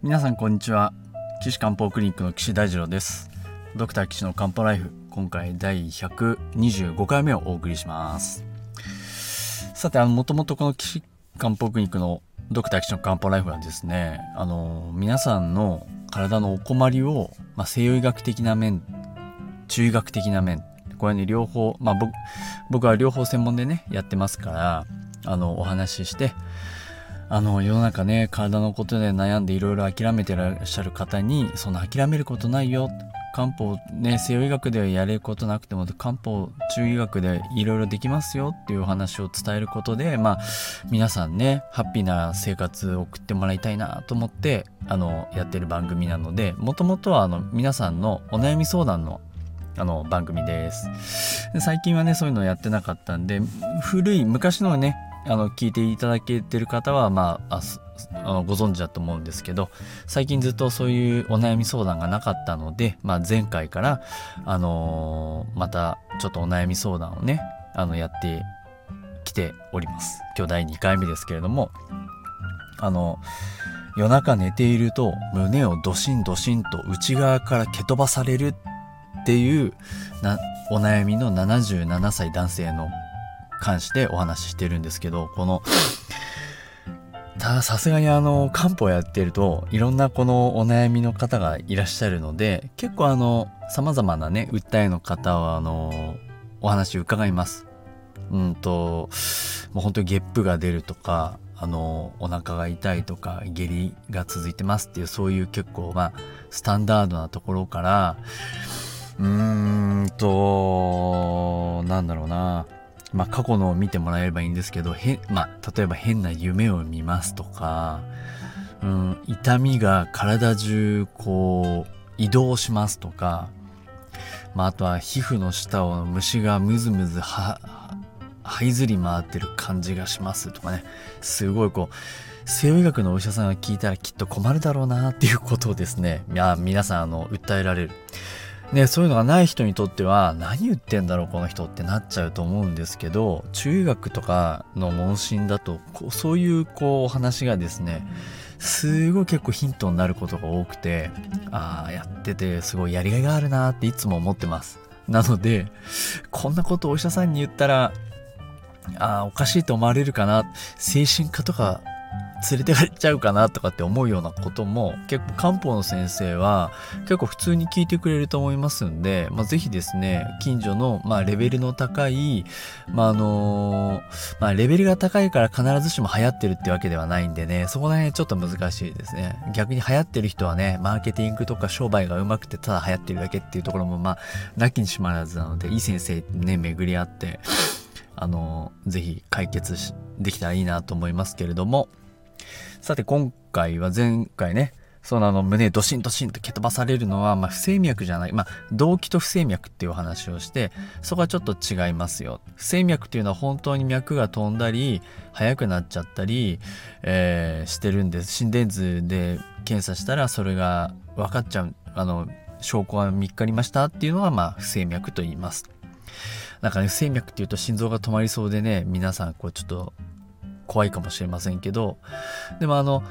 皆さんこんにちは。岸漢方クリニックの岸大二郎です。ドクター岸の漢方ライフ今回第125回目をお送りします。さてあのもともとこの岸漢方クリニックのドクター岸の漢方ライフはですねあの皆さんの体のお困りを、まあ、西洋医学的な面中医学的な面これね両方まあ僕僕は両方専門でねやってますからあのお話ししてあの世の中ね体のことで悩んでいろいろ諦めてらっしゃる方にその諦めることないよ漢方ね西洋医学ではやれることなくても漢方中医学でいろいろできますよっていうお話を伝えることでまあ皆さんねハッピーな生活を送ってもらいたいなと思ってあのやってる番組なのでもともとはあの皆さんのお悩み相談のあの番組です。最近はねそういうのやってなかったんで古い昔のねあの聞いていただけてる方はまああのご存知だと思うんですけど最近ずっとそういうお悩み相談がなかったので、まあ、前回から、あのー、またちょっとお悩み相談をねあのやってきております。今日第2回目ですけれどもあの夜中寝ていると胸をドシンドシンと内側から蹴飛ばされるっていうなお悩みの77歳男性の関してお話ししてるんですけどこのたさすがにあの漢方やってるといろんなこのお悩みの方がいらっしゃるので結構あの様々なね訴えの方はあのお話伺います。うんともう本当にゲップが出るとかあのお腹が痛いとか下痢が続いてますっていうそういう結構まあスタンダードなところからうーんとなんだろうな。まあ、過去のを見てもらえればいいんですけど、へまあ、例えば変な夢を見ますとか、うん、痛みが体中こう移動しますとか、まあ、あとは皮膚の下を虫がムズムズは、這いずり回ってる感じがしますとかね、すごいこう、西洋医学のお医者さんが聞いたらきっと困るだろうなっていうことをですね、いや皆さんあの訴えられる。ね、そういうのがない人にとっては何言ってんだろうこの人ってなっちゃうと思うんですけど中学とかの問診だとこうそういうこうお話がですねすごい結構ヒントになることが多くてああやっててすごいやりがいがあるなっていつも思ってます。なのでこんなことお医者さんに言ったらああおかしいと思われるかな。精神科とか連れてかれちゃうかなとかって思うようなことも結構漢方の先生は結構普通に聞いてくれると思いますんで、まあ、ぜひですね近所の、まあ、レベルの高い、まああのまあ、レベルが高いから必ずしも流行ってるってわけではないんでねそこら辺ちょっと難しいですね。逆に流行ってる人はねマーケティングとか商売がうまくてただ流行ってるだけっていうところもまあなきにしまらずなのでいい先生ね巡り合ってあのぜひ解決できたらいいなと思いますけれども。さて今回は前回ね、そのあの胸ドシンドシンと蹴飛ばされるのは、まあ、不整脈じゃない、まあ、動悸と不整脈っていうお話をして、そこはちょっと違いますよ。不整脈っていうのは本当に脈が飛んだり、速くなっちゃったり、えー、してるんです。心電図で検査したらそれが分かっちゃう、あの、証拠が見つかりましたっていうのは、まあ、不整脈と言います。なんかね、不整脈っていうと心臓が止まりそうでね、皆さんこうちょっと怖いかもしれませんけどでもあの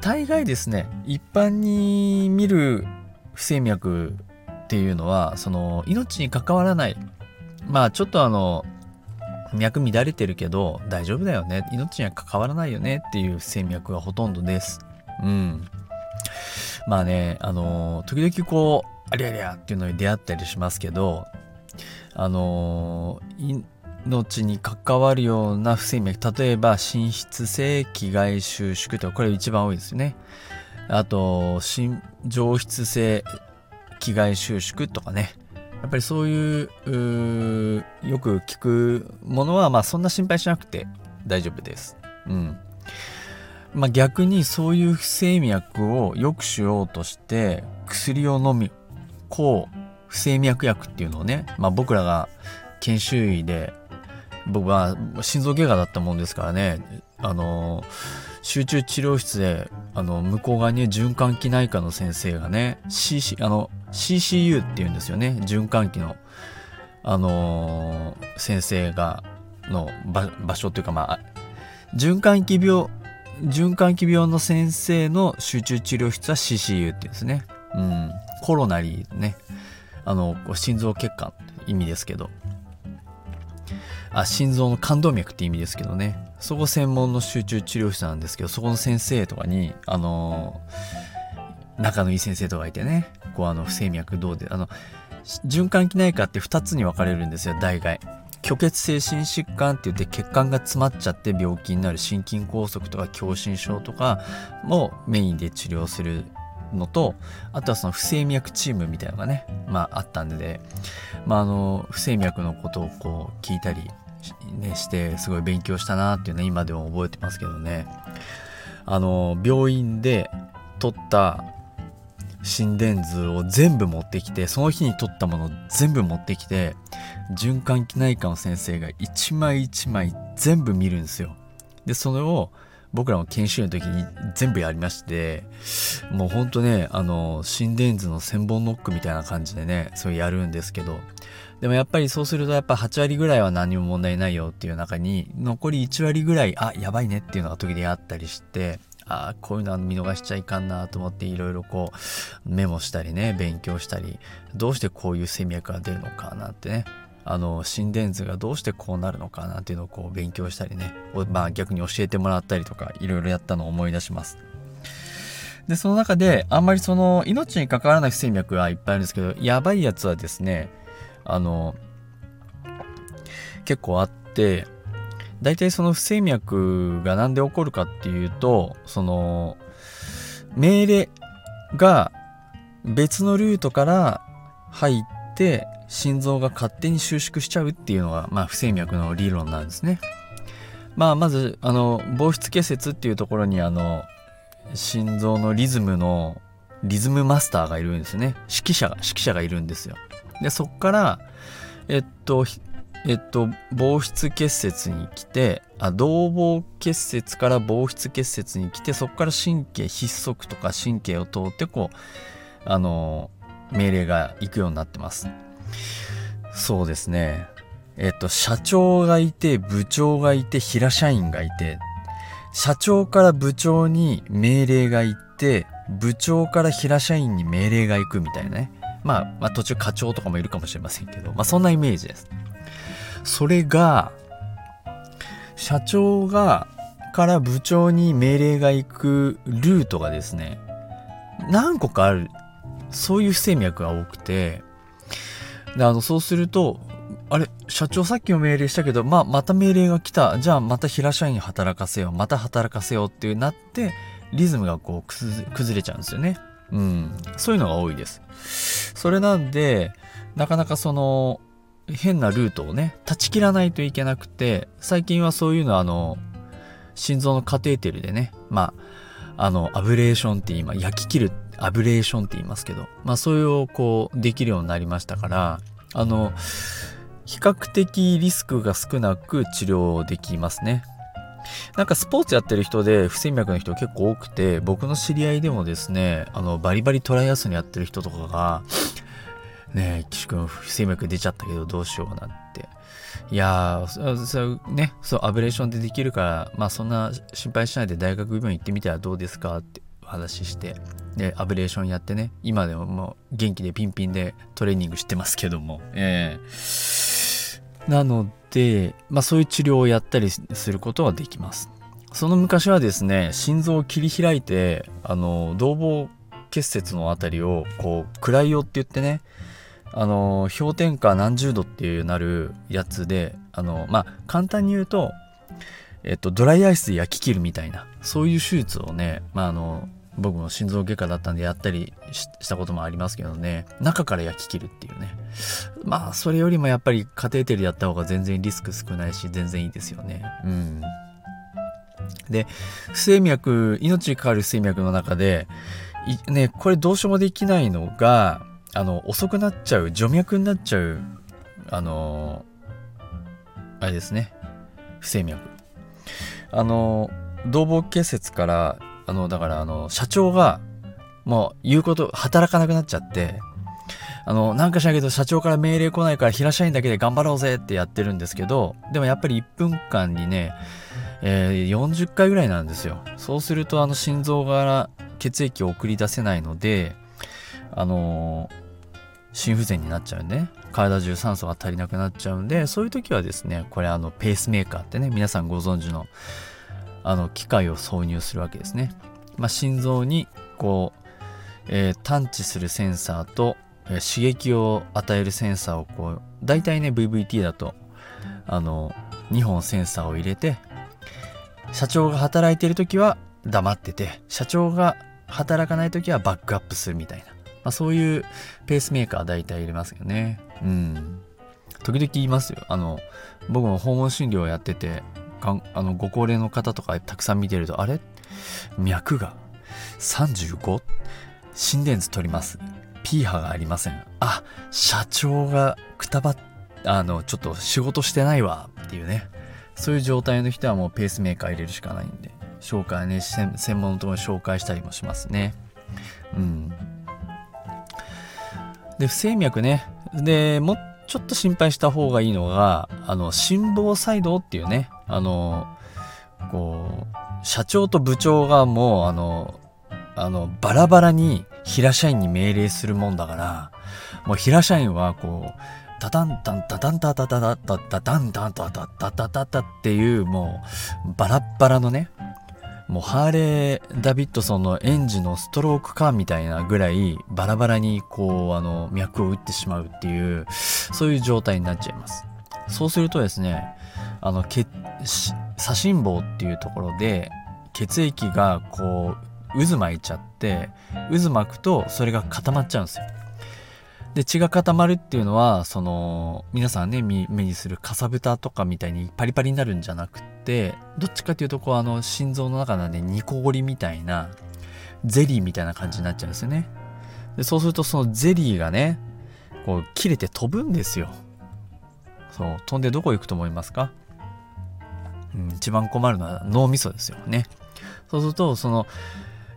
大概ですね一般に見る不整脈っていうのはその命に関わらない。まあちょっとあの脈乱れてるけど大丈夫だよね。命には関わらないよね。っていう不整脈がほとんどです。うん。まあねあの時々こうありゃりゃっていうのに出会ったりしますけどあの命に関わるような不整脈例えば心室性気外収縮とかこれ一番多いですよね。あと心上質性気外収縮とかね。やっぱりそういうよく聞くものはまあそんな心配しなくて大丈夫です。うん。まあ逆にそういう不整脈を良くしようとして薬を飲み抗不整脈薬っていうのをね、まあ、僕らが研修医で僕は心臓外科だったもんですからねあの集中治療室であの向こう側に循環器内科の先生がね、CC、あの CCU っていうんですよね循環器の、あの、先生がの場所というかまあ循環器病循環器病の先生の集中治療室は CCU っていうんですね。うん。コロナリーね。あの、心臓血管って意味ですけど。あ、心臓の冠動脈って意味ですけどね。そこ専門の集中治療室なんですけど、そこの先生とかに、あの仲のいい先生とかいてね、こうあの、不整脈どうで、あの、循環器内科って2つに分かれるんですよ、大概。虚血性心疾患って言って血管が詰まっちゃって病気になる心筋梗塞とか狭心症とかもメインで治療するのとあとはその不整脈チームみたいなのがねまああったんでまああの不整脈のことをこう聞いたりねしてすごい勉強したなっていうのは今でも覚えてますけどね。あの病院で撮った心電図を全部持ってきてその日に撮ったものを全部持ってきて循環器内科の先生が一枚一枚全部見るんですよ。でそれを僕らも研修の時に全部やりましてもうほんとねあの心電図の千本ノックみたいな感じでねそれやるんですけどでもやっぱりそうするとやっぱ8割ぐらいは何も問題ないよっていう中に残り1割ぐらいあやばいねっていうのが時々あったりしてああこういうのは見逃しちゃいかんなと思っていろいろこうメモしたりね勉強したりどうしてこういう戦略が出るのかなってね。あの心電図がどうしてこうなるのかなっていうのをこう勉強したりねまあ逆に教えてもらったりとかいろいろやったのを思い出します。でその中であんまりその命に関わらない不整脈はいっぱいあるんですけどやばいやつはですねあの結構あって大体その不整脈が何で起こるかっていうとその命令が別のルートから入って心臓が勝手に収縮しちゃうっていうのが、まあ、不整脈の理論なんですね。まあ、まずあの防湿結節っていうところにあの心臓のリズムのリズムマスターがいるんですね指揮者が指揮者がいるんですよでそっからえっとえっと、防湿結節に来て、あ、同房結節から防湿結節に来て、そこから神経、筆足とか神経を通って、こう、あの、命令が行くようになってます。そうですね。えっと、社長がいて、部長がいて、平社員がいて、社長から部長に命令が行って、部長から平社員に命令が行くみたいなね。まあ、まあ途中課長とかもいるかもしれませんけど、まあそんなイメージです。それが、社長が、から部長に命令が行くルートがですね、何個かある、そういう不整脈が多くて、で、あの、そうすると、あれ、社長さっきも命令したけど、まあ、また命令が来た。じゃあ、また平社員働かせよう。また働かせようっていうなって、リズムがこう崩れちゃうんですよね。うん。そういうのが多いです。それなんで、なかなかその、変なルートをね、断ち切らないといけなくて、最近はそういうのあの、心臓のカテーテルでね、まあ、あの、アブレーションって今、焼き切る、アブレーションって言いますけど、まあ、それをこう、できるようになりましたから、あの、比較的リスクが少なく治療できますね。なんかスポーツやってる人で不整脈の人結構多くて、僕の知り合いでもですね、あの、バリバリトライアスにやってる人とかが、ねえ、岸君不整脈出ちゃったけどどうしようなんて。いやー、そうね、そう、アブレーションでできるから、まあそんな心配しないで大学病院行ってみたらどうですかって話して、で、アブレーションやってね、今でももう元気でピンピンでトレーニングしてますけども、えー、なので、まあそういう治療をやったりすることはできます。その昔はですね、心臓を切り開いて、あの、動房結節のあたりを、こう、暗いよって言ってね、あの氷点下何十度っていうなるやつであのまあ簡単に言うとえっとドライアイスで焼き切るみたいなそういう手術をねまああの僕も心臓外科だったんでやったりしたこともありますけどね中から焼き切るっていうね。まあそれよりもやっぱりカテーテルやった方が全然リスク少ないし全然いいですよね。うん。で不整脈命に関わる不整脈の中でねこれどうしようもできないのがあの遅くなっちゃう除脈になっちゃうあのあれですね。不整脈。あの同房結節からあのだからあの社長がもう言うこと働かなくなっちゃってあのなんかしないけど社長から命令来ないから平社員だけで頑張ろうぜってやってるんですけどでもやっぱり1分間にねえー、40回ぐらいなんですよ。そうするとあの心臓が血液を送り出せないのであのー、心不全になっちゃうんでね体中酸素が足りなくなっちゃうんでそういう時はですねこれあのペースメーカーってね皆さんご存知のあの機械を挿入するわけですね、まあ、心臓にこう、えー、探知するセンサーと、えー、刺激を与えるセンサーをこう大体ね VVT だとあの2本センサーを入れて社長が働いてる時は黙ってて社長が働かない時はバックアップするみたいな、まあ、そういうペースメーカー大体入れますよね。うん。時々言いますよ。あの僕も訪問診療をやっててあのご高齢の方とかたくさん見てるとあれ？脈が 35? 心電図取ります。P 波がありません。あ社長がくたばっあのちょっと仕事してないわ。っていうね。そういう状態の人はもうペースメーカー入れるしかないんで紹介ね専門のところに紹介したりもしますね。うん。で不整脈ね。でもうちょっと心配した方がいいのがあの心房細動っていうね。あのこう社長と部長がもうあのあのバラバラに平社員に命令するもんだからもう平社員はこうタタンタンタタンタタタタタタタンタンタタタタタタっていうもうバラッバラのねもうハーレー・ダビッドソンのエンジのストロークカーみたいなぐらいバラバラにこうあの脈を打ってしまうっていうそういう状態になっちゃいます。そうするとですねあの左心房っていうところで血液がこう渦巻いちゃって渦巻くとそれが固まっちゃうんですよ。で血が固まるっていうのはその皆さんね目にするかさぶたとかみたいにパリパリになるんじゃなくてどっちかっていうとこうあの心臓の中のね煮こごりみたいなゼリーみたいな感じになっちゃうんですよね。でそうするとそのゼリーがねこう切れて飛ぶんですよ。そう飛んでどこ行くと思いますか、うん、一番困るのは脳みそですよね。そうするとその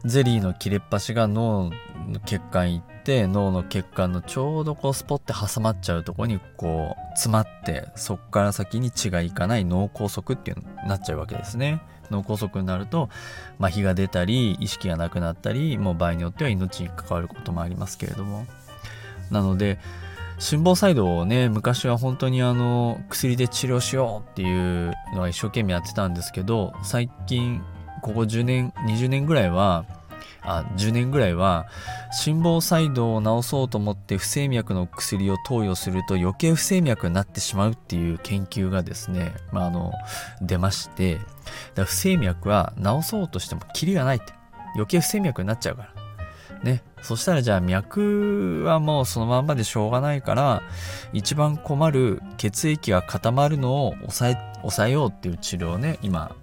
ゼリーの切れっ端が脳の血管行って脳の血管のちょうどこうスポッて挟まっちゃうとこにこう詰まってそっから先に血がいかない脳梗塞っていうになっちゃうわけですね。脳梗塞になると麻痺が出たり意識がなくなったりもう場合によっては命に関わることもありますけれども。なので心房細動をね昔は本当にあの薬で治療しようっていうのは一生懸命やってたんですけど最近ここ10年20年ぐらいはあ10年ぐらいは心房細動を治そうと思って不整脈の薬を投与すると余計不整脈になってしまうっていう研究がですね、まあ、あの出ましてだ不整脈は治そうとしてもキリがないって。余計不整脈になっちゃうから。ね、そしたらじゃあ脈はもうそのまんまでしょうがないから一番困る血液が固まるのを抑え抑えようっていう治療をね今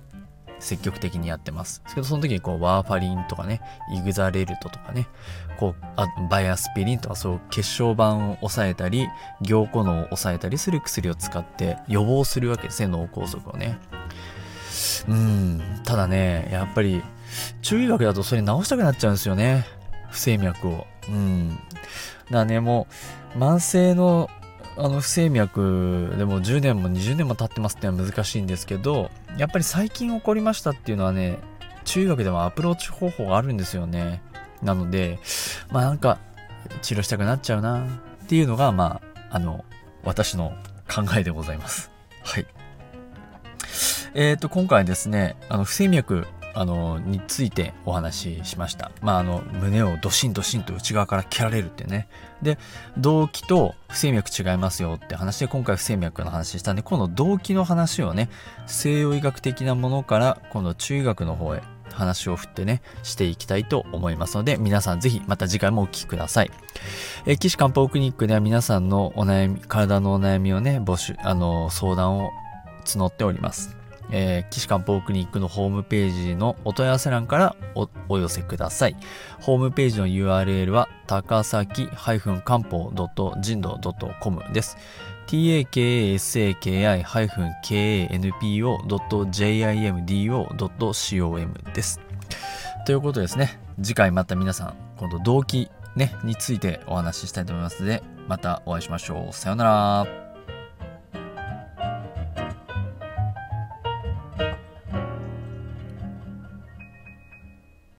積極的にやってます。ですけど、その時にこう、ワーファリンとかね、イグザレルトとかね、こう、あバイアスピリンとかそう血小板を抑えたり、凝固脳を抑えたりする薬を使って予防するわけですね、脳梗塞をね。うん、ただね、やっぱり、中医学だとそれ治したくなっちゃうんですよね。不整脈を。うん。だからね、もう、慢性のあの不整脈でも10年も20年も経ってますってのは難しいんですけどやっぱり最近起こりましたっていうのはね中学でもアプローチ方法があるんですよね。なのでまあなんか治療したくなっちゃうなっていうのがまああの私の考えでございます。はい。えっ、ー、と今回ですねあの不整脈あのについてお話ししました。まあ、あの胸をドシンドシンと内側から蹴られるってね。で動機と不整脈違いますよって話で今回不整脈の話したんでこの動機の話をね西洋医学的なものから今度中医学の方へ話を振ってねしていきたいと思いますので皆さんぜひまた次回もお聴きください。え岸漢方クリニックでは皆さんのお悩み体のお悩みをね募集あの相談を募っております。えー、岸漢方クリニックのホームページのお問い合わせ欄からお寄せください。ホームページの URL は高崎漢方人道 .com です。takasaki-kanpo.jimdo.com です。ということですね。次回また皆さん、今度動機ね、についてお話ししたいと思いますので、またお会いしましょう。さようなら。